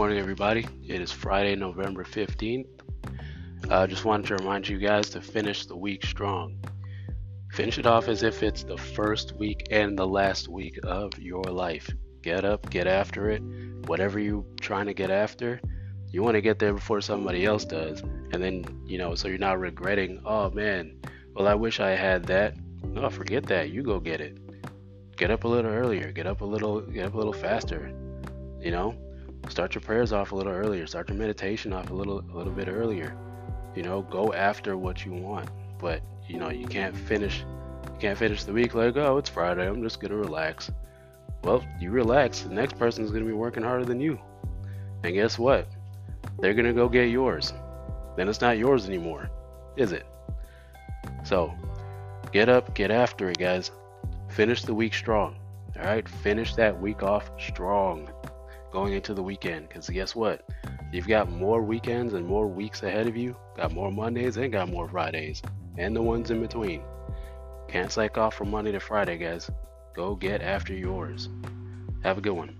morning, everybody. It is Friday, November 15th. I uh, just wanted to remind you guys to finish the week strong. Finish it off as if it's the first week and the last week of your life. Get up, get after it. Whatever you're trying to get after, you want to get there before somebody else does. And then, you know, so you're not regretting, oh man, well, I wish I had that. No, forget that. You go get it. Get up a little earlier. Get up a little. Get up a little faster. You know, start your prayers off a little earlier. Start your meditation off a little, a little bit earlier. You know, go after what you want. But you know, you can't finish. You can't finish the week like, oh, it's Friday. I'm just gonna relax. Well, you relax. The next person is gonna be working harder than you. And guess what? They're gonna go get yours. Then it's not yours anymore, is it? So, get up, get after it, guys. Finish the week strong. All right, finish that week off strong going into the weekend. Because guess what? You've got more weekends and more weeks ahead of you. Got more Mondays and got more Fridays, and the ones in between. Can't psych off from Monday to Friday, guys. Go get after yours. Have a good one.